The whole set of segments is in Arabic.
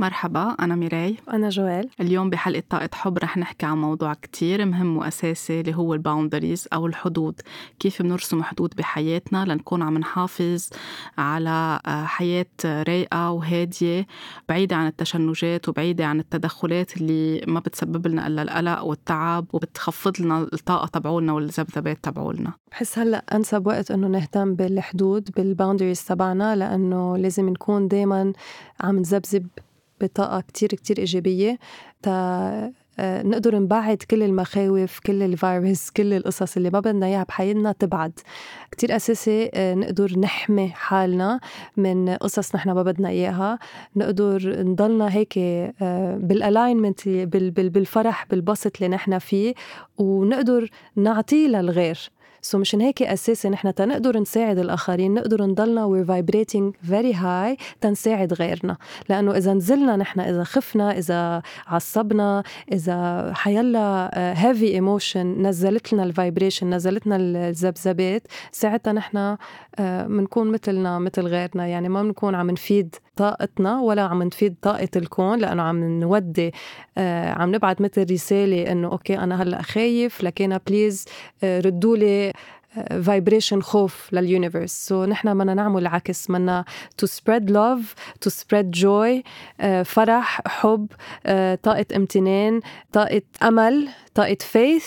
مرحبا أنا ميراي. أنا جوال. اليوم بحلقة طاقة حب رح نحكي عن موضوع كتير مهم وأساسي اللي هو ال boundaries أو الحدود. كيف بنرسم حدود بحياتنا لنكون عم نحافظ على آه، حياة رايقة وهادية بعيدة عن التشنجات وبعيدة عن التدخلات اللي ما بتسبب لنا إلا القلق والتعب وبتخفض لنا الطاقة تبعولنا والذبذبات تبعولنا. بحس هلأ أنسب وقت إنه نهتم بالحدود بال boundaries تبعنا لأنه لازم نكون دايما عم نذبذب بطاقة كتير كتير إيجابية تا آه، نقدر نبعد كل المخاوف كل الفيروس كل القصص اللي ما بدنا إياها بحياتنا تبعد. كتير أساسي آه، نقدر نحمي حالنا من قصص نحن ما بدنا إياها. نقدر نضلنا هيك آه، بال alignment بالفرح بالبسط اللي نحن فيه ونقدر نعطيه للغير. so مشان هيك اساسي نحن تنقدر نساعد الآخرين نقدر نضلنا we're vibrating very high تنساعد غيرنا. لأنه إذا نزلنا نحن إذا خفنا إذا عصبنا إذا حيلا heavy emotion نزلت لنا ال vibration نزلت لنا الذبذبات ساعتها نحن بنكون مثلنا مثل غيرنا. يعني ما بنكون عم نفيد طاقتنا ولا عم نفيد طاقة الكون لأنه عم نودي آه عم نبعت مثل رسالة إنه okay أنا هلأ خايف لكن please آه ردوا لي vibration خوف لل universe so نحن بدنا نعمل العكس بدنا to spread love to spread joy فرح حب uh, طاقة امتنان طاقة أمل طاقة faith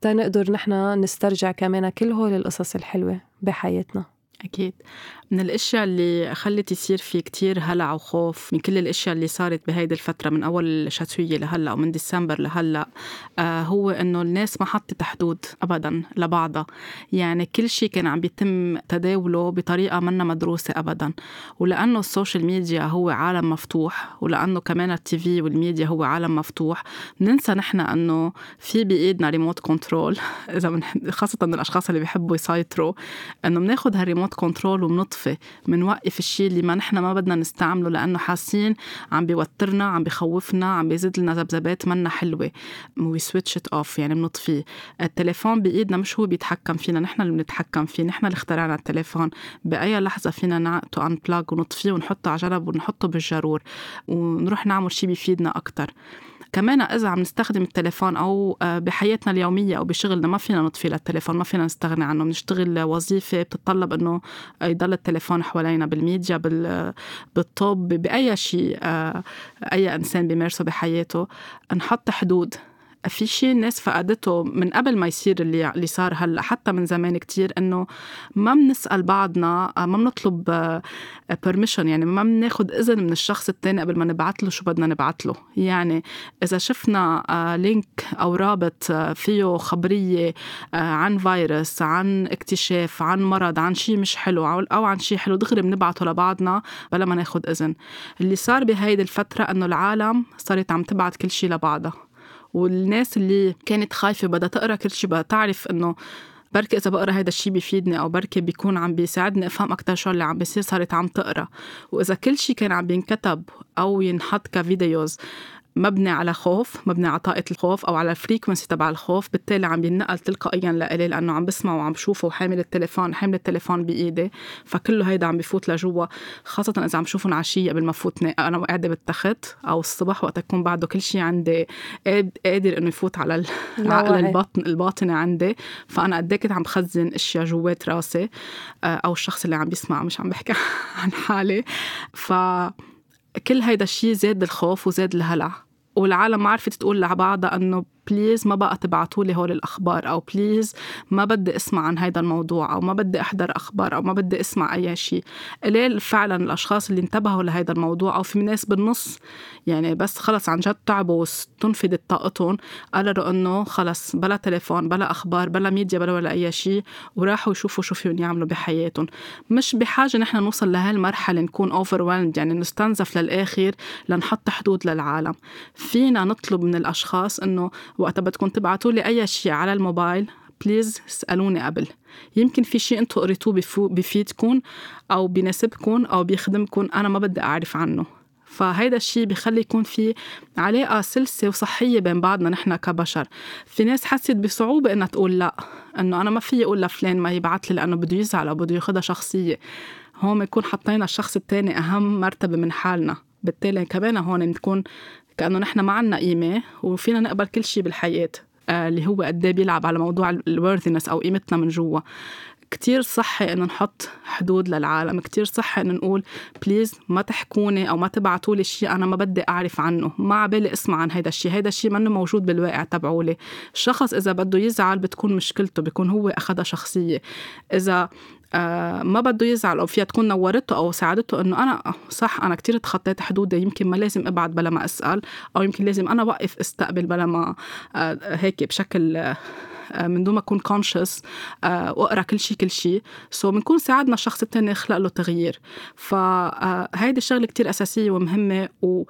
تنقدر نحن نسترجع كمان كل هول القصص الحلوة بحياتنا. أكيد. من الأشياء اللي خلت يصير في كتير هلع وخوف من كل الأشياء اللي صارت بهيدي الفترة من أول شتويه لهلأ ومن ديسمبر لهلأ آه هو إنه الناس ما حطت حدود ابدا لبعضها. يعني كل شيء كان عم بيتم تداوله بطريقة منا مدروسة ابدا. ولأنه ال social media هو عالم مفتوح ولأنه كمان ال TV وال media هو عالم مفتوح بننسى نحن إنه في بإيدنا remote control إذا من خاصة الأشخاص اللي بيحبوا يسيطروا إنه بناخذ هال remote control وبنط نطفي منوقف الشيء اللي ما نحن ما بدنا نستعمله لأنه حاسين عم بيوترنا عم بخوفنا عم بيزيد لنا ذبذبات منا حلوة. we switch it off يعني بنطفيه التليفون بإيدنا مش هو بيتحكم فينا نحن اللي بنتحكم فيه نحن اللي اخترعنا التليفون. بأي لحظة فينا نعطو انبلاج ونطفيه ونحطه على جنب ونحطه بالجرور ونروح نعمل شيء بيفيدنا أكثر كمان إذا عم نستخدم التليفون أو آه، بحياتنا اليومية أو بشغلنا ما فينا نطفي للتليفون ما فينا نستغني عنه. بنشتغل وظيفة بتتطلب إنه يضل التليفون حوالينا بالميديا بالطب بأي شيء آه، أي إنسان بيمارسه بحياته. نحط حدود. في شيء الناس فقدته من قبل ما يصير اللي اللي صار هلأ حتى من زمان كتير إنه ما بنسال بعضنا ما بنطلب permission يعني ما بناخذ إذن من الشخص الثاني قبل ما نبعث له شو بدنا نبعث له يعني إذا شفنا link أو رابط فيه خبرية عن فيروس عن اكتشاف عن مرض عن شيء مش حلو أو عن شيء حلو دغري بنبعته لبعضنا بلا ما ناخذ إذن. اللي صار بهيدي الفترة إنه العالم صارت عم تبعت كل شيء لبعضها. والناس اللي كانت خايفة بدها تقرأ كل شيء بدها تعرف إنه بركي إذا بقرأ هذا الشيء بيفيدني أو بركي بيكون عم بيساعدني أفهم أكثر شو اللي عم بيصير صارت عم تقرأ. وإذا كل شيء كان عم بينكتب أو ينحط ك videos مبني على خوف مبني على طاقة الخوف أو على ال frequency تبع الخوف. بالتالي عم ينقل تلقائيا لإلي لأنه عم بسمع وعم بشوفه وحامل التليفون حامل التليفون بإيدي. فكله هيدا عم بفوت لجوا خاصة إذا عم بشوفهم عشية قبل ما فوت. أنا قاعدة بالتخت أو الصبح وقت يكون بعده كل شيء عندي قادر إنه يفوت على العقل الباطن الباطني عندي. فأنا قد إيه كنت عم بخزن أشياء جوات راسي آه، أو الشخص اللي عم بيسمع مش عم بحكي عن حالي. ف كل هيدا الشيء زاد الخوف وزاد الهلع. والعالم ما عرفت تقول لبعضها إنه please ما بقى تبعتوا لي هول الأخبار أو please ما بدي أسمع عن هذا الموضوع أو ما بدي أحضر أخبار أو ما بدي أسمع أي شيء قليل فعلا الأشخاص اللي انتبهوا لهذا الموضوع أو في ناس بالنص يعني بس خلص عن جد تعبوا واستنفدت طاقتهم قرروا إنه خلص بلا تليفون بلا أخبار بلا ميديا بلا ولا أي شيء وراحوا يشوفوا شو فيهم يعملوا بحياتهم. مش بحاجة نحن نوصل لهالمرحلة نكون over يعني نستنزف للآخر لنحط حدود للعالم. فينا نطلب من الأشخاص إنه وقتها بدكم تبعتوا لي أي شيء على الموبايل بليز اسالوني قبل. يمكن في شيء أنتم قريتوه بفيدكم أو بيناسبكم أو بيخدمكم أنا ما بدي أعرف عنه. فهيدا الشيء بخلي يكون في علاقة سلسة وصحية بين بعضنا نحن كبشر. في ناس حست بصعوبة إنها تقول لا إنه أنا ما في أقول لفلان ما يبعث لي لأنه بده يزعل أو بده ياخذها شخصية. هون بنكون حطينا الشخص التاني أهم مرتبة من حالنا. بالتالي كمان هون بنكون كأنه نحن ما عنا قيمة وفينا نقبل كل شيء بالحياة آه، اللي هو قد إيه بيلعب على موضوع ال worthiness أو قيمتنا من جوا. كتير صحي إنه نحط حدود للعالم كتير صحي إنه نقول please ما تحكوني أو ما تبعتوا لي شيء أنا ما بدي أعرف عنه ما عبالي أسمع عن هيدا الشيء هيدا الشيء منه موجود بالواقع تبعولي. الشخص إذا بده يزعل بتكون مشكلته بيكون هو أخذها شخصية. إذا آه ما بده يزعل أو فيها تكون نورته أو ساعدته إنه أنا صح أنا كتير تخطيت حدودي يمكن ما لازم أبعد بلا ما أسأل أو يمكن لازم أنا وقف أستقبل بلا ما آه هيك بشكل آه آه، من دون ما أكون كونشس آه، وأقرأ كل شيء كل شيء سو بنكون ساعدنا الشخص الثاني يخلق له تغيير. فهيدي الشغلة كتير أساسية ومهمة و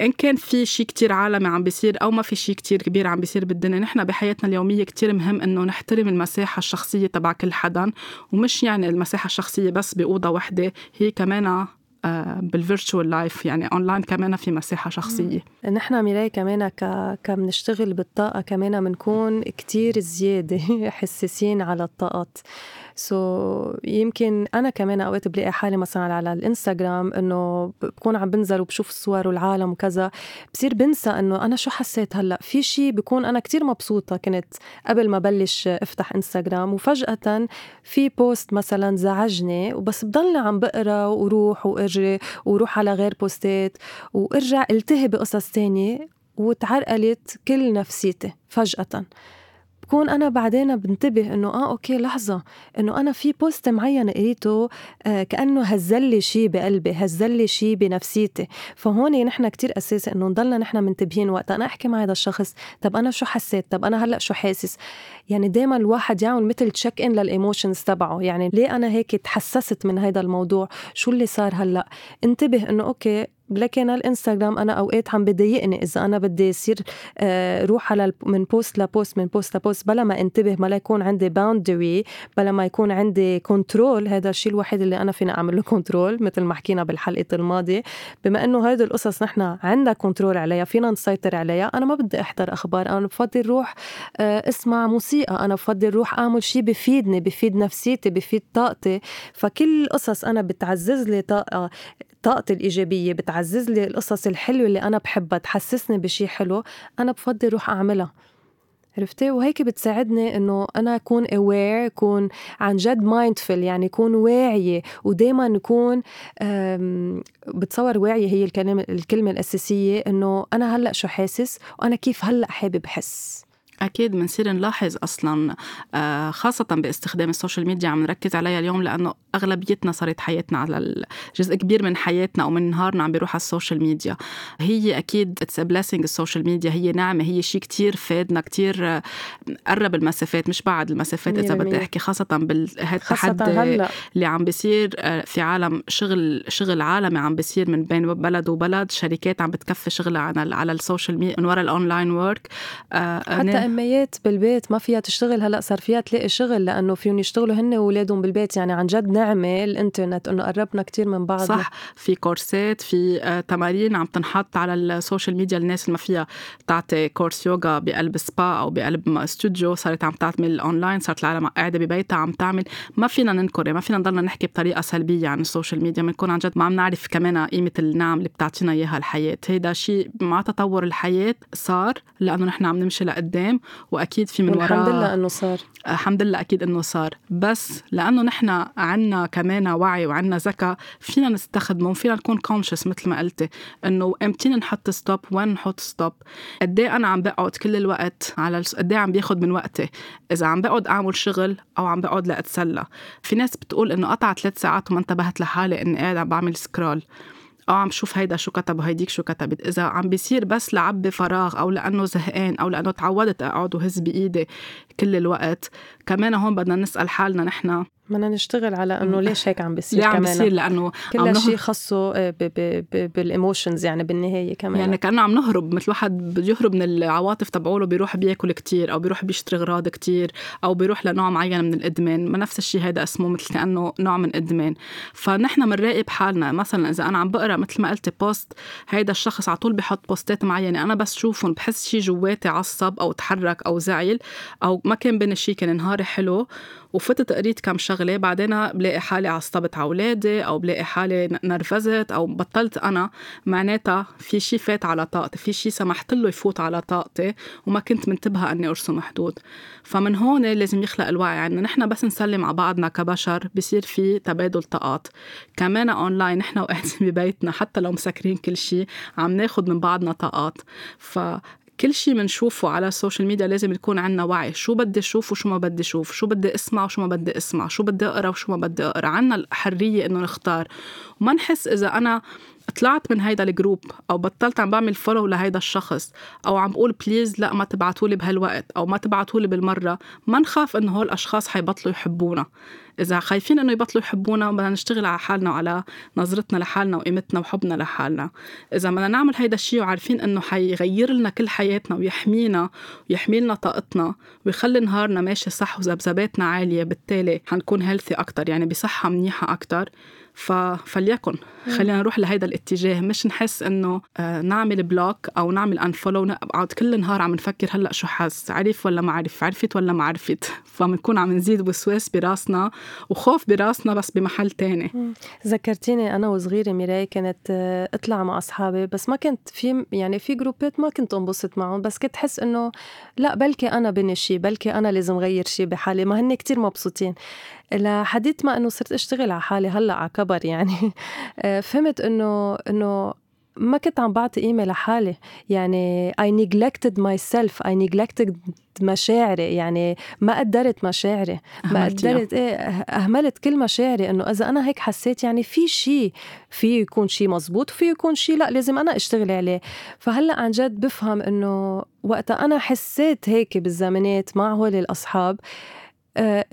إن كان في شيء كتير عالمي عم بيصير أو ما في شيء كتير كبير عم بيصير بالدنيا نحن بحياتنا اليومية كتير مهم إنه نحترم المساحة الشخصية تبع كل حدا ومش يعني المساحة الشخصية بس بأوضة وحدة هي كمان بال virtual life يعني أونلاين كمان في مساحة شخصية. نحن ميراي كمان ك كمنشتغل بالطاقة كمان بنكون كتير زيادة حساسين على الطاقات. so, يمكن أنا كمان أوقات بلاقي حالي مثلا على الإنستغرام إنه بكون عم بنزل وبشوف الصور والعالم وكذا بصير بنسى إنه أنا شو حسيت هلأ؟ في شيء بكون أنا كتير مبسوطة كنت قبل ما بلش أفتح إنستغرام وفجأة في post مثلا زعجني وبس بضلني عم بقرأ وروح وأجري وروح على غير post ات وأرجع التهي بقصص تانية وتعرقلت كل نفسيتي فجأة. بكون أنا بعدين بنتبه إنه آه okay لحظة إنه أنا في post معين قريته آه كأنه هزلي شيء بقلبي هزلي شيء بنفسيتي. فهون نحن كتير أساسي إنه نضلنا نحن منتبهين وقت أنا أحكي مع هذا الشخص طب أنا شو حسيت؟ طب أنا هلأ شو حاسس؟ يعني دائما الواحد يعمل مثل check in لل emotions تبعه. يعني ليه أنا هيك تحسست من هذا الموضوع؟ شو اللي صار هلأ؟ انتبه إنه okay لكن الإنستغرام أنا أوقات عم بضايقني إذا أنا بدي يصير آه، روح على من post ل post من post ل post بلا ما انتبه بلا يكون عندي boundary بلا ما يكون عندي control هذا الشيء الوحيد اللي أنا فينا أعمل له control مثل ما حكينا بالحلقة الماضية. بما إنه هذه القصص نحن عندنا control عليها فينا نسيطر عليها أنا ما بدي أحضر أخبار أنا بفضل روح آه، أسمع موسيقى أنا بفضل روح أعمل شيء بفيدني بفيد نفسيتي بفيد طاقتي. فكل القصص أنا بتعزز لي طاقة طاقتي الإيجابية بتعزز لي القصص الحلوة اللي أنا بحبها تحسسني بشي حلو أنا بفضل روح أعملها. عرفتي؟ وهيك بتساعدني إنه أنا أكون aware أكون عن جد mindful يعني أكون واعية. ودائما نكون بتصور واعية هي الكلمة الكلمة الأساسية إنه أنا هلأ شو حاسس؟ وأنا كيف هلأ حابب حس أكيد بنصير نلاحظ أصلا آه، خاصة باستخدام ال social media عم نركز عليها اليوم لأنه أغلبيتنا صارت حياتنا على جزء كبير من حياتنا أو من نهارنا عم بيروح على ال social media. هي أكيد it's blessing ال social media هي نعمة هي شيء كتير فادنا كتير قرب المسافات مش بعد المسافات إذا بدي أحكي خاصة بالتحدي اللي عم بيصير آه، في عالم شغل شغل عالمي عم بيصير من بين بلد وبلد شركات عم بتكفي شغلها على على ال social media من وراء ال online work حتى إميات بالبيت ما فيها تشتغل هلأ صار فيها تلاقي شغل لأنه فيهم يشتغلوا هن واولادهم بالبيت. يعني عن جد نعمه الإنترنت إنه قربنا كتير من بعض. صح في كورسات في آه، تمارين عم تنحط على ال social media الناس اللي ما فيها تعطي كورس يوغا بقلب سبا أو بقلب استوديو صارت عم تعمل أونلاين صارت العالم قاعدة ببيتها عم تعمل. ما فينا ننكر ما فينا نضلنا نحكي بطريقة سلبية عن السوشيال ميديا. بنكون عن جد ما عم نعرف كمان قيمة النعم اللي بتعطينا إياها الحياة. هيدا شيء مع تطور الحياة صار لأنه نحن عم نمشي لقدام. وأكيد في من وراء الحمد لله إنه صار. الحمد لله أكيد إنه صار. بس لأنه نحن عنا كمان وعي وعنا ذكاء فينا نستخدمه وفينا نكون conscious مثل ما قلتي إنه إمتى نحط stop وين نحط stop قد إيه أنا عم بقعد كل الوقت على قد إيه عم بياخذ من وقتي؟ إذا عم بقعد أعمل شغل أو عم بقعد لأتسلى. في ناس بتقول إنه قطع ثلاث ساعات وما انتبهت لحالي إني قاعد عم بعمل scroll أو عم شوف هيدا شو كتب وهيديك شو كتبت. إذا عم بيصير بس لعبّي فراغ أو لأنه زهقان أو لأنه تعودت أقعد وهز بإيدي كل الوقت كمان هون بدنا نسأل حالنا نحن بدنا نشتغل على إنه ليش هيك عم بيصير ليه عم بيصير؟ لأنه كل شيء خصه آه، بال emotions يعني بالنهاية كمان. يعني كأنه عم نهرب مثل واحد بده يهرب من العواطف تبعوله بيروح بياكل كتير أو بيروح بيشتري اغراض كتير أو بيروح لنوع معين من الإدمان. ما نفس الشيء هذا اسمه مثل كأنه نوع من إدمان. فنحن بنراقب حالنا. مثلا إذا أنا عم بقرأ مثل ما قلتي بوست هيدا الشخص على طول بحط بوستات معينة. أنا بس شوفهم بحس شيء جواتي عصب أو تحرك أو زعل أو ما كان بين الشيء كان نهاري حلو. وفتت قريت كم شغلة بعدين بلاقي حالي عصبت على أولادي أو بلاقي حالي نرفزت أو بطلت أنا. معناتها في شيء فات على طاقتي في شيء سمحت له يفوت على طاقتي وما كنت منتبهة إني أرسم حدود. فمن هون لازم يخلق الوعي عندنا يعني نحن بس نسلم على بعضنا كبشر بصير في تبادل طاقات. كمان اونلاين نحن وقاعدين ببيتنا حتى لو مسكرين كل شيء عم ناخذ من بعضنا طاقات. ف كل شيء بنشوفه على السوشيال ميديا لازم يكون عنا وعي. شو بدي أشوف وشو ما بدي أشوف؟ شو بدي أسمع وشو ما بدي أسمع؟ شو بدي أقرأ وشو ما بدي أقرأ؟ عنا الحرية إنه نختار. وما نحس إذا أنا طلعت من هيدا ال group أو بطلت عم بعمل follow لهيدا الشخص أو عم بقول please لا ما تبعتوا لي بهالوقت أو ما تبعتوا لي بالمرة ما نخاف إنه هول الأشخاص حيبطلوا يحبونا. إذا خايفين إنه يبطلوا يحبونا بدنا نشتغل على حالنا وعلى نظرتنا لحالنا وقيمتنا وحبنا لحالنا. إذا بدنا نعمل هيدا الشيء وعارفين إنه حيغير لنا كل حياتنا ويحمينا ويحمي لنا طاقتنا ويخلي نهارنا ماشي صح وذبذباتنا عالية بالتالي حنكون healthy أكثر يعني بصحة منيحة أكثر فليكن خلينا نروح لهيدا الاتجاه. مش نحس إنه آه، نعمل block أو نعمل unfollow نقعد كل النهار عم نفكر هلأ شو حس، عرف ولا ما عرف عرفت ولا ما عرفت. فبنكون عم نزيد وسواس براسنا وخوف براسنا بس بمحل تاني. ذكرتيني أنا وصغيرة ميراي كانت آه، أطلع مع أصحابي بس ما كنت في يعني في groupات ما كنت انبسط معهم بس كنت حس إنه لا بلكي أنا بني شيء بلكي أنا لازم غير شيء بحالي ما هن كتير مبسوطين. لحديت ما إنه صرت أشتغل على حالي هلأ على كبر يعني. آه، فهمت إنه إنه ما كنت عم بعطي قيمة لحالي. يعني I neglected myself I neglected مشاعري. يعني ما قدرت مشاعري. ما قدرت إيه أهملت كل مشاعري. إنه إذا أنا هيك حسيت يعني في شيء في يكون شيء مزبوط وفي يكون شيء لا لازم أنا أشتغل عليه. فهلأ عن جد بفهم إنه وقتها أنا حسيت هيك بالزمانات مع هول الأصحاب.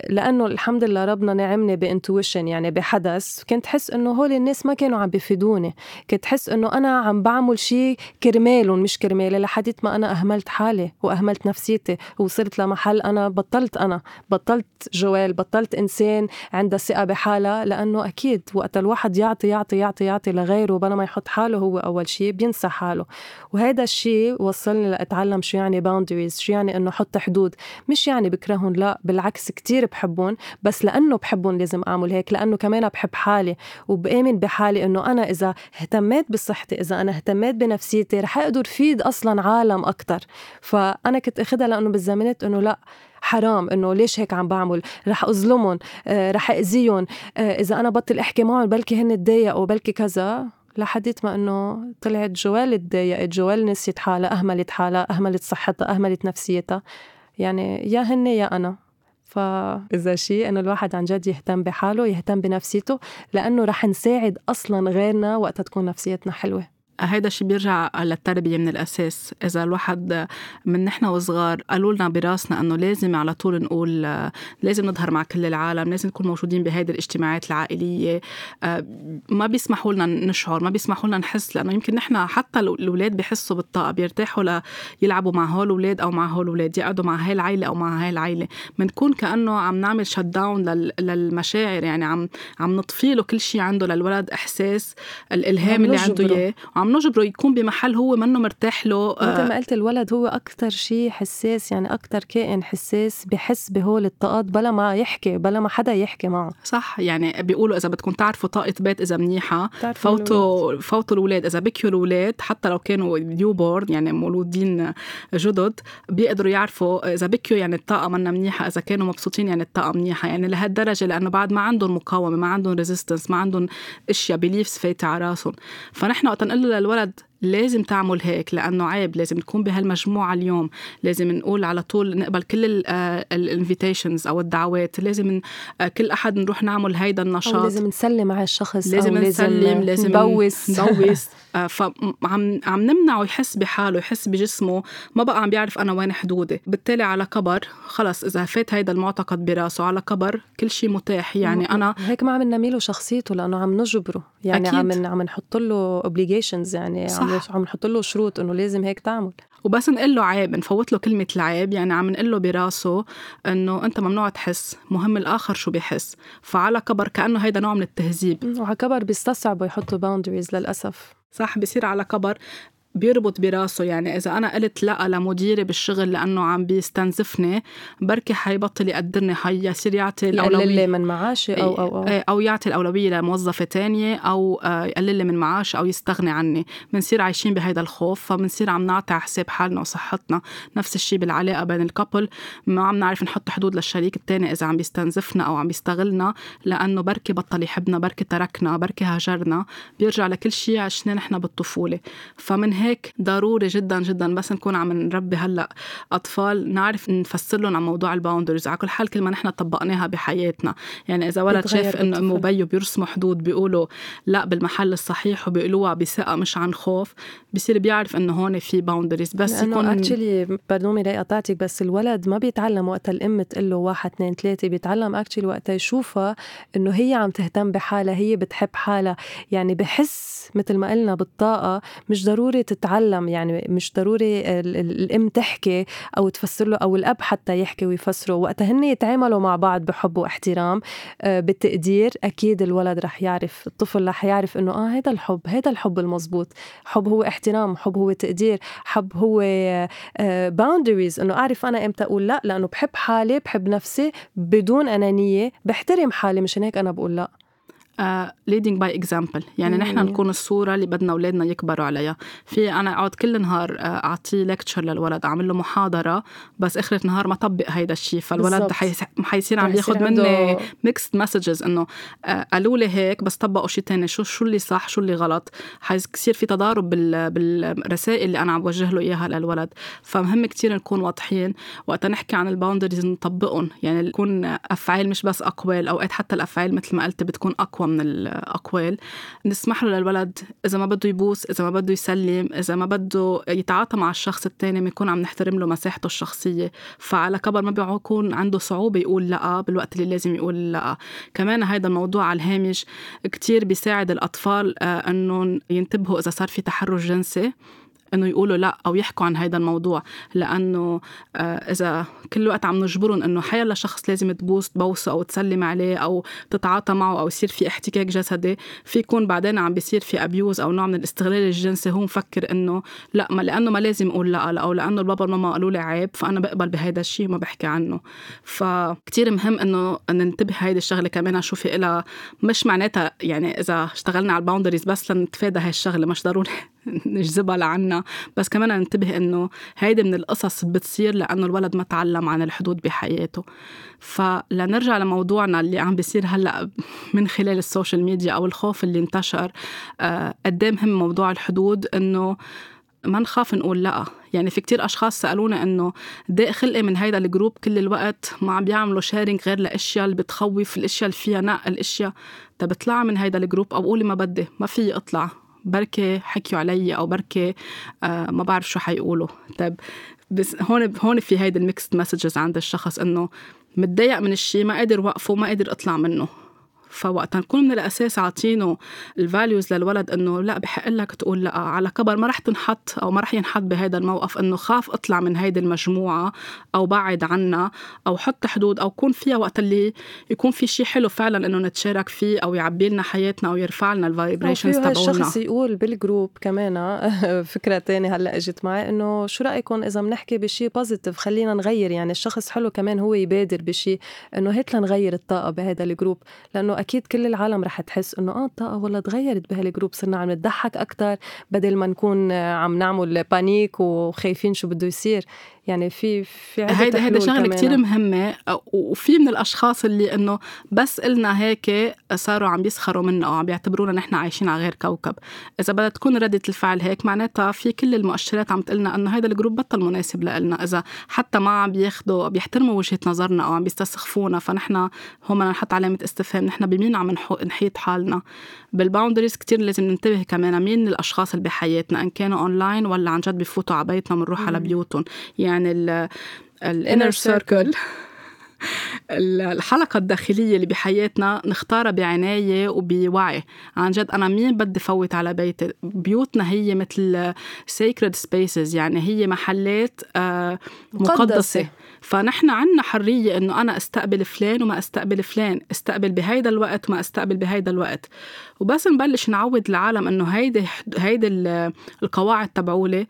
لأنه الحمد لله ربنا نعمني ب intuition يعني بحدس. كنت حس إنه هول الناس ما كانوا عم بفيدوني كنت حس إنه أنا عم بعمل شيء كرمالهم مش كرمالي لحديت ما أنا أهملت حالي وأهملت نفسيتي وصلت لمحل أنا بطلت أنا بطلت جويل بطلت إنسان عندها ثقة بحالها. لأنه أكيد وقت الواحد يعطي يعطي يعطي يعطي لغيره بلا ما يحط حاله هو أول شيء بينسى حاله. وهذا الشيء وصلني لأتعلم شو يعني boundaries شو يعني إنه حط حدود. مش يعني بكرههم لا بالعكس كتير بحبهم بس لأنه بحبهم لازم أعمل هيك لأنه كمان بحب حالي وبآمن بحالي إنه أنا إذا اهتميت بصحتي إذا أنا اهتميت بنفسيتي رح أقدر فيد أصلا عالم أكتر. فأنا كنت أخذها لأنه بالزمانات إنه لأ حرام إنه ليش هيك عم بعمل؟ رح أظلمهم آه، رح اذيهم آه، إذا أنا بطل أحكي معهم بلكي هن تضايقوا بلكي كذا لحديت ما إنه طلعت جوال تضايقت جوال نسيت حالها أهملت حالها أهملت صحتها أهملت نفسيتها. يعني يا هن يا أنا. فإذا شيء إنه الواحد عن جد يهتم بحاله يهتم بنفسيته لأنه رح نساعد أصلا غيرنا وقت تكون نفسيتنا حلوة. هيدا الشيء بيرجع للتربية من الأساس. إذا الواحد من نحن وصغار قالوا لنا براسنا أنه لازم على طول نقول لازم نظهر مع كل العالم لازم نكون موجودين بهيدي الاجتماعات العائلية. ما بيسمحوا لنا نشعر ما بيسمحوا لنا نحس لأنه يمكن نحن حتى الأولاد بحسوا بالطاقة بيرتاحوا ليلعبوا مع هول الأولاد أو مع هول الأولاد يقعدوا مع هاي العيلة أو مع هاي العيلة. بنكون كأنه عم نعمل شت داون للمشاعر يعني عم عم نطفي له كل شيء عنده للولد إحساس الإلهام اللي عنده إياه وعم عم نجبره يكون بمحل هو منه مرتاح له مثل ما قلت الولد هو أكثر شيء حساس يعني أكثر كائن حساس بحس بهول الطاقات بلا ما يحكي بلا ما حدا يحكي معه. صح يعني بيقولوا إذا بدكم تعرفوا طاقة بيت إذا منيحة فوتوا فوتوا الأولاد إذا بكيوا الأولاد حتى لو كانوا newborn يعني مولودين جدد بيقدروا يعرفوا إذا بكيوا يعني الطاقة منا منيحة إذا كانوا مبسوطين يعني الطاقة منيحة. يعني لهالدرجة لأنه بعد ما عندهم مقاومة ما عندهم resistance ما عندهم أشياء beliefs فايته على راسهم. فنحن وقت نقول للولد لازم تعمل هيك لأنه عيب لازم نكون بهالمجموعة اليوم. لازم نقول على طول نقبل كل ال invitations أو الدعوات. لازم آه، كل أحد نروح نعمل هيدا النشاط. أو لازم نسلم على الشخص لازم أو نسلم لازم نبوس. نبوس. آه، فعم عم نمنعه يحس بحاله يحس بجسمه. ما بقى عم بيعرف أنا وين حدودي. بالتالي على كبر خلص إذا فات هيدا المعتقد براسه على كبر كل شيء متاح. يعني أنا هيك ما عم ننمي له شخصيته لأنه عم نجبره. يعني أكيد. عم عم نحط له اوبليجيشنز يعني صح. عم عم نحط له شروط إنه لازم هيك تعمل. وبس نقول له عيب نفوت له كلمة العيب يعني عم نقول له براسه إنه أنت ممنوع تحس مهم الآخر شو بيحس. فعلى كبر كأنه هيدا نوع من التهذيب. وعلى كبر بيستصعبوا يحطوا boundaries للأسف. صح بصير على كبر. بيربط براسه. يعني إذا أنا قلت لا لمديري بالشغل لأنه عم بيستنزفني بركي حيبطل يقدرني. حيصير يعطي الأولوية. من معاشي أو أو أو, إيه، أو يعطي الأولوية لموظفة تانية أو آه، يقلل لي من معاش أو يستغني عني. بنصير عايشين بهيدا الخوف فبنصير عم نعطي على حساب حالنا وصحتنا. نفس الشيء بالعلاقة بين ال couple ما عم نعرف نحط حدود للشريك التاني إذا عم بيستنزفنا أو عم بيستغلنا لأنه بركي بطل يحبنا بركي تركنا بركي هاجرنا. بيرجع لكل شيء عشنا نحن بالطفولة. فمن هيك ضروري جدا جدا بس نكون عم نربي هلأ أطفال نعرف نفسر لهم عن موضوع ال boundaries على كل حال كل ما نحن طبقناها بحياتنا. يعني إذا ولد شاف إنه أمه وبيه بيرسموا حدود بيقولوا لأ بالمحل الصحيح وبيقولوها بثقة مش عن خوف بصير بيعرف إنه هون في boundaries بس يكون actually pardon مي قطعتك بس الولد ما بيتعلم وقت الأم تقول له واحد اثنين ثلاثة. بيتعلم actually وقت يشوفها إنه هي عم تهتم بحالها هي بتحب حالها. يعني بحس مثل ما قلنا بالطاقة مش ضروري تتعلم يعني مش ضروري الأم تحكي أو تفسر له أو الأب حتى يحكي ويفسره وقتها هن يتعاملوا مع بعض بحب واحترام آه، بالتقدير. أكيد الولد رح يعرف الطفل رح يعرف إنه آه هذا الحب هذا الحب المزبوط. حب هو احترام حب هو تقدير حب هو boundaries آه، إنه أعرف أنا إمتى أقول لأ لأنه بحب حالي بحب نفسي بدون أنانية بحترم حالي مشان هيك أنا بقول لأ. leading by example يعني نحن نكون الصورة اللي بدنا أولادنا يكبروا عليها. في أنا اقعد كل نهار آه، اعطيه lecture للولد أعمل له محاضرة بس اخر النهار ما طبق هيدا الشيء. فالولد حيصير عم ياخذ مني mixed messages إنه آه، قالوا لي هيك بس طبقوا شيء ثاني شو شو اللي صح؟ شو اللي غلط؟ حيصير في تضارب بالرسائل اللي أنا عم بوجه له إياها للولد. فمهم كتير نكون واضحين. وقت نحكي عن ال boundaries نطبقهم. يعني يكون أفعال مش بس أقوال أوقات حتى الأفعال مثل ما قلت بتكون أقوى من الأقوال. نسمح له للولد إذا ما بده يبوس إذا ما بده يسلم إذا ما بده يتعاطى مع الشخص الثاني بنكون عم نحترم له مساحته الشخصية. فعلى كبر ما بيكون عنده صعوبة يقول لا بالوقت اللي لازم يقول لا. كمان هذا الموضوع على الهامش كتير بيساعد الأطفال آه، أنهم ينتبهوا إذا صار في تحرش جنسي. إنه يقولوا لا أو يحكوا عن هذا الموضوع لأنه آه، إذا كل وقت عم نجبرهم إنه حيلا شخص لازم تبوس تبوسه أو تسلم عليه أو تتعاطى معه أو يصير في احتكاك جسدي في يكون بعدين عم بيصير في ابيوز أو نوع من الاستغلال الجنسي. هو مفكر إنه لا ما لأنه ما لازم أقول لا أو لأنه البابا والماما قالوا لي عيب فأنا بقبل بهذا الشيء وما بحكي عنه. فكتير مهم إنه ننتبه هيدي الشغلة كمان شو في لها مش معناتها يعني إذا اشتغلنا على ال boundaries بس لنتفادى هاي الشغلة مش ضروري. نجذبها لعنا بس كمان ننتبه انه هيدي من القصص بتصير لأنه الولد ما تعلم عن الحدود بحياته. فلنرجع لموضوعنا اللي عم بيصير هلأ من خلال ال social media أو الخوف اللي انتشر آه، قد إيه مهم موضوع الحدود؟ إنه ما نخاف نقول لأ. يعني في كتير أشخاص سألونا إنه ضاق خلقي من هيدا ال group كل الوقت؟ ما عم بيعملوا sharing غير لأشياء اللي بتخوف الأشياء اللي فيها نق الأشياء طب اطلع من هيدا ال group أو قول ما بدي ما في أطلع. بركي حكيوا علي أو بركي آه ما بعرف شو حيقولوا. طيب بس هون هون في هيدي ال mixed messages عند الشخص إنه متضايق من الشيء ما قادر وقفه ما قادر أطلع منه. فوقت نكون من الأساس عاطينه ال values للولد إنه لأ بحق لك تقول لا. على كبر ما رح تنحط أو ما رح ينحط بهذا الموقف إنه خاف أطلع من هيدي المجموعة أو بعد عنا أو حط حدود أو كون فيها وقت اللي يكون في شيء حلو فعلا إنه نتشارك فيه أو يعبي لنا حياتنا أو يرفع لنا ال vibrations تبعونا. الشخص يقول بال group كمان فكرة تانية هلأ إجت معي إنه شو رأيكم إذا بنحكي بشيء positive خلينا نغير يعني الشخص حلو كمان هو يبادر بشيء إنه هيك لنغير الطاقة بهذا ال group لأنه أكيد كل العالم رح تحس إنه آه الطاقه والله تغيرت بهال group صرنا عم نضحك أكثر بدل ما نكون عم نعمل panic وخايفين شو بده يصير. يعني في في هيدا هيدا شغلة كثير مهمة وفي من الأشخاص اللي إنه بس قلنا هيك صاروا عم يسخروا منا أو عم بيعتبرونا نحن عايشين على غير كوكب. إذا بدها تكون ردة الفعل هيك معناتها في كل المؤشرات عم تقلنا إنه هيدا ال group بطل مناسب لنا إذا حتى ما عم بياخذوا بيحترموا وجهة نظرنا أو عم بيستسخفونا فنحن عم نحط علامة استفهام نحن بمين عم نحيط حالنا؟ بال boundaries كتير لازم ننتبه كمان مين الأشخاص اللي بحياتنا إن كانوا اونلاين ولا عن جد بفوتوا على بيتنا بنروح على بيوتهم. يعني ال inner circle الحلقة الداخلية اللي بحياتنا نختارها بعناية وبوعي. عن جد أنا مين بدي فوت على بيتي؟ بيوتنا هي مثل sacred spaces يعني هي محلات آه، مقدسة, مقدسة. فنحن عنا حرية إنه أنا أستقبل فلان وما أستقبل فلان. أستقبل بهيدا الوقت وما أستقبل بهيدا الوقت. وبس نبلش نعود العالم إنه هيدي هيدي القواعد تبعولي.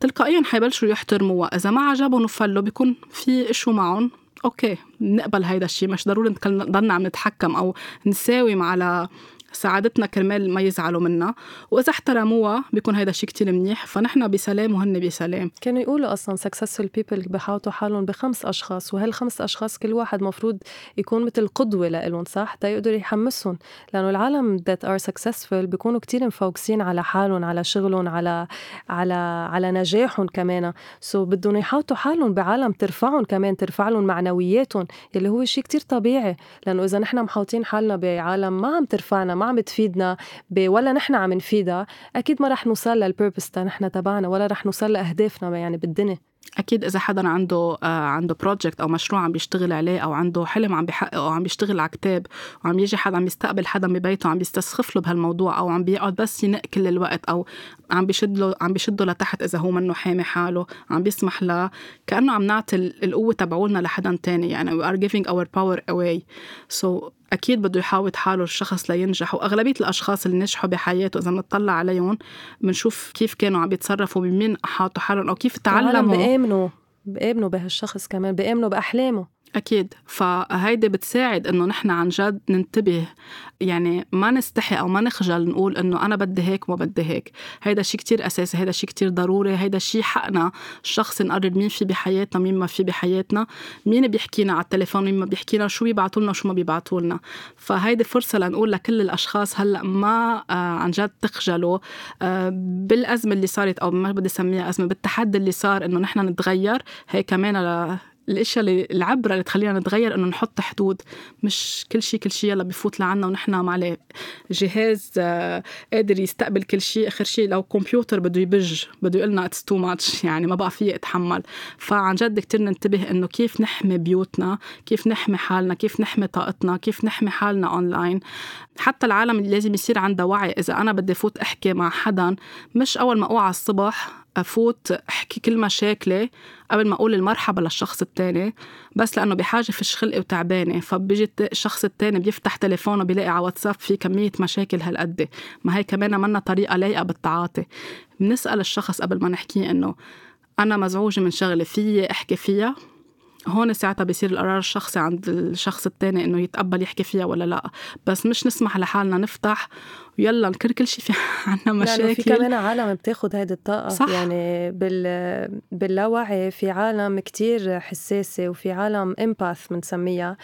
تلقائيا حيبلشوا يحترموها إذا ما عجبهم وفلوا بيكون في إشو معهم. أوكي نقبل هيدا الشيء مش ضروري نضلنا عم نتحكم أو نساوم على سعادتنا كرمال ما يزعلوا منا. وإذا احترموها بيكون هيدا شيء كتير منيح. فنحن بسلام وهن بسلام. كانوا يقولوا أصلا successful people بحاطوا حالهم بخمس أشخاص وهالخمس أشخاص كل واحد مفروض يكون مثل قدوة لهم صح؟ تا يقدر يحمسهم لأنه العالم that are successful بيكونوا كتير مفوكسين على حالهم على شغلهم على على على نجاحهم كمان. so so بدهم يحاطوا حالهم بعالم ترفعهم كمان ترفع لهم معنوياتهم اللي هو شيء كتير طبيعي. لأنه إذا نحن محاوطين حالنا بعالم ما عم ترفعنا ما عم تفيدنا ولا نحن عم نفيدها أكيد ما رح نوصل لل purpose نحن تبعنا ولا رح نوصل لأهدافنا يعني بالدنيا. أكيد إذا حدا عنده آه عنده project أو مشروع عم بيشتغل عليه أو عنده حلم عم بيحققه أو عم بيشتغل على كتاب وعم يجي حدا عم يستقبل حدا ببيته عم بيستسخف له بهالموضوع أو عم بيقعد بس ينق كل الوقت أو عم بيشد له عم بيشده لتحت إذا هو منه حامي حاله عم بيسمح له كأنه عم نعطي القوة تبعولنا لحدا تاني. يعني we are giving our power away. So أكيد بده يحاوط حاله الشخص لينجح وأغلبية الأشخاص اللي نجحوا بحياته إذا بنطلع عليهم بنشوف كيف كانوا عم بيتصرفوا بمين أحاطوا حالهم أو كيف تعلموا. بآمنوا بآمنوا بهالشخص كمان بآمنوا بأحلامه. أكيد. فهيدي بتساعد إنه نحن عن جد ننتبه. يعني ما نستحي أو ما نخجل نقول إنه أنا بدي هيك وما بدي هيك. هيدا شيء كتير أساسي هيدا شيء كتير ضروري هيدا شيء حقنا الشخص نقرر مين في بحياتنا مين ما في بحياتنا. مين بيحكينا على التليفون مين ما بيحكينا شو بيبعتوا لنا وشو ما بيبعتوا لنا. فهيدي فرصة لنقول لكل الأشخاص هلأ ما آه عن جد تخجلوا. آه بالأزمة اللي صارت أو ما بدي أسميها أزمة بالتحدي اللي صار إنه نحن نتغير هي كمان الإشياء اللي العبرة اللي تخلينا نتغير إنه نحط حدود. مش كل شيء كل شيء يلا بفوت لعنا ونحن ما عليه. جهاز آه، قادر يستقبل كل شيء آخر شيء لو كمبيوتر بده يبج بده يقول لنا it's too much يعني ما بقى في اتحمل فعن جد كثير ننتبه إنه كيف نحمي بيوتنا كيف نحمي حالنا كيف نحمي طاقتنا كيف نحمي حالنا اونلاين حتى العالم لازم يصير عندها وعي. إذا أنا بدي فوت أحكي مع حدا مش أول ما أوعى الصبح أفوت أحكي كل مشاكلي قبل ما أقول المرحبا للشخص التاني بس لأنه بحاجة فيش خلقي وتعبانة. فبيجي الشخص التاني بيفتح تليفونه بيلاقي على واتساب في كمية مشاكل هالقد. ما هي كمان منا طريقة لايقة بالتعاطي. بنسأل الشخص قبل ما نحكيه إنه أنا مزعوجة من شغله في أحكي فيها. هون ساعتها بيصير القرار الشخصي عند الشخص التاني إنه يتقبل يحكي فيها ولا لأ. بس مش نسمح لحالنا نفتح ويلا نكر كل شيء في عنا مشاكل يعني في كمان عالم بتاخد هيدي الطاقة. صح. يعني بال باللاوعي في عالم كتير حساسة وفي عالم امباث بنسميها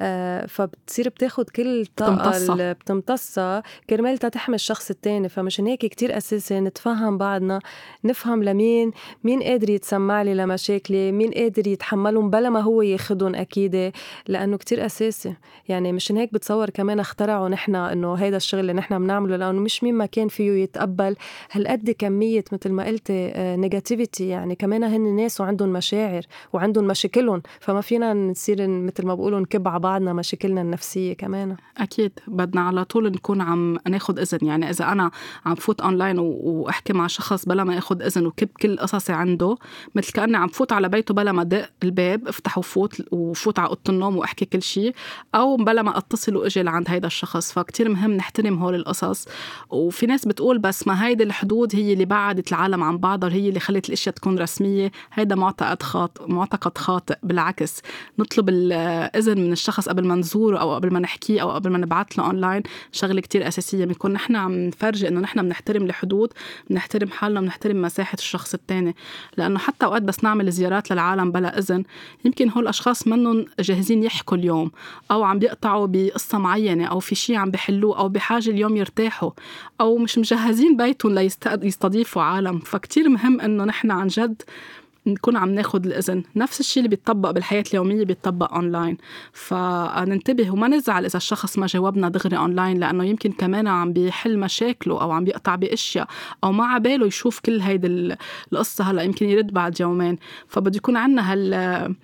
آه فبتصير بتاخد كل الطاقة اللي بتمتصها. كرمال تحمي الشخص التاني فمشان هيك كتير أساسي نتفهم بعضنا نفهم لمين مين قادر يتسمع لي لمشاكلي مين قادر يتحملهم بلا ما هو ياخدهم أكيد لأنه كتير أساسي. يعني مشان هيك بتصور كمان اخترعوا نحن إنه هيدا الشغل اللي نحن نعمله لأنه مش مين ما كان فيه يتقبل هالقد كمية مثل ما قلتي negativity آه، يعني كمان هن ناس وعندهم مشاعر وعندهم مشاكلهم فما فينا نصير مثل ما بقولوا نكب على بعضنا مشاكلنا النفسية كمان. أكيد. بدنا على طول نكون عم ناخذ إذن. يعني إذا أنا عم فوت اونلاين وأحكي مع شخص بلا ما اخذ إذن وكب كل قصصي عنده مثل كأني عم فوت على بيته بلا ما دق الباب افتح وفوت وفوت على أوضة النوم وأحكي كل شيء أو بلا ما أتصل وأجي لعند هيدا الشخص. فكتير مهم نحترم هول القصص. وفي ناس بتقول بس ما هيدي الحدود هي اللي بعدت العالم عن بعضها وهي اللي خلت الأشياء تكون رسمية. هيدا معتقد خاطئ معتقد خاطئ بالعكس. نطلب الاذن من الشخص قبل ما نزوره أو قبل ما نحكيه أو قبل ما نبعث له اونلاين شغلة كتير أساسية. بنكون نحن عم نفرجي إنه نحن بنحترم الحدود بنحترم حالنا بنحترم مساحة الشخص الثاني لأنه حتى أوقات بس نعمل زيارات للعالم بلا إذن. يمكن هول الأشخاص منهم جاهزين يحكوا اليوم أو عم بيقطعوا بقصة معينة أو في شيء عم بحلوه أو بحاجة اليوم يرتاحوا أو مش مجهزين بيتهم ليستضيفوا عالم. فكتير مهم إنه نحن عن جد نكون عم ناخد الإذن. نفس الشيء اللي بيتطبق بالحياة اليومية بيتطبق أونلاين فننتبه وما نزعل إذا الشخص ما جاوبنا دغري أونلاين لأنه يمكن كمان عم بيحل مشاكله أو عم بيقطع بأشياء أو ما عباله يشوف كل هيدي القصة هلأ يمكن يرد بعد يومين. فبده يكون عندنا هال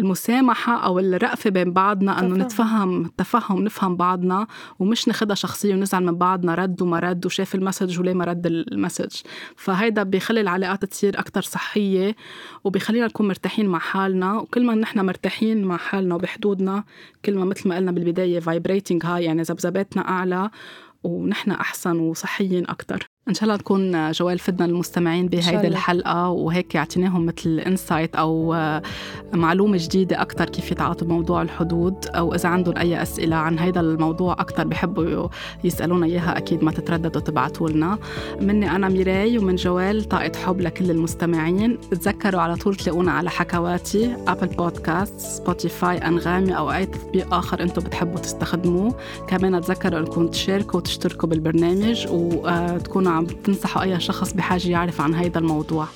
المسامحة أو الرأفة بين بعضنا أنه نتفهم تفهم نفهم بعضنا ومش ناخدها شخصية ونزعل من بعضنا رد وما رد وشاف ال message وليه ما رد ال message. فهيدا بيخلي العلاقات تصير أكتر صحية وبيخلينا نكون مرتاحين مع حالنا. وكل ما نحن مرتاحين مع حالنا وبحدودنا كل ما مثل ما قلنا بالبداية vibrating high يعني ذبذباتنا أعلى ونحن أحسن وصحيين أكتر. إن شاء الله نكون جوال فدنا المستمعين بهيدي الحلقة وهيك اعطيناهم مثل insight أو معلومة جديدة أكثر كيف يتعاطوا بموضوع الحدود أو إذا عندهم أي أسئلة عن هيدا الموضوع أكثر بحبوا يسألونا إياها أكيد ما تترددوا تبعتوا لنا. مني أنا ميراي ومن جوال طاقه حب لكل المستمعين. تذكروا على طول تلاقونا على حكواتي ابل بودكاست سبوتيفاي أنغامي أو أي تطبيق آخر أنتم بتحبوا تستخدموه. كمان تذكروا إنكم تشاركوا وتشتركوا بالبرنامج وتكونوا تنصحوا أي شخص بحاجة يعرف عن هذا الموضوع.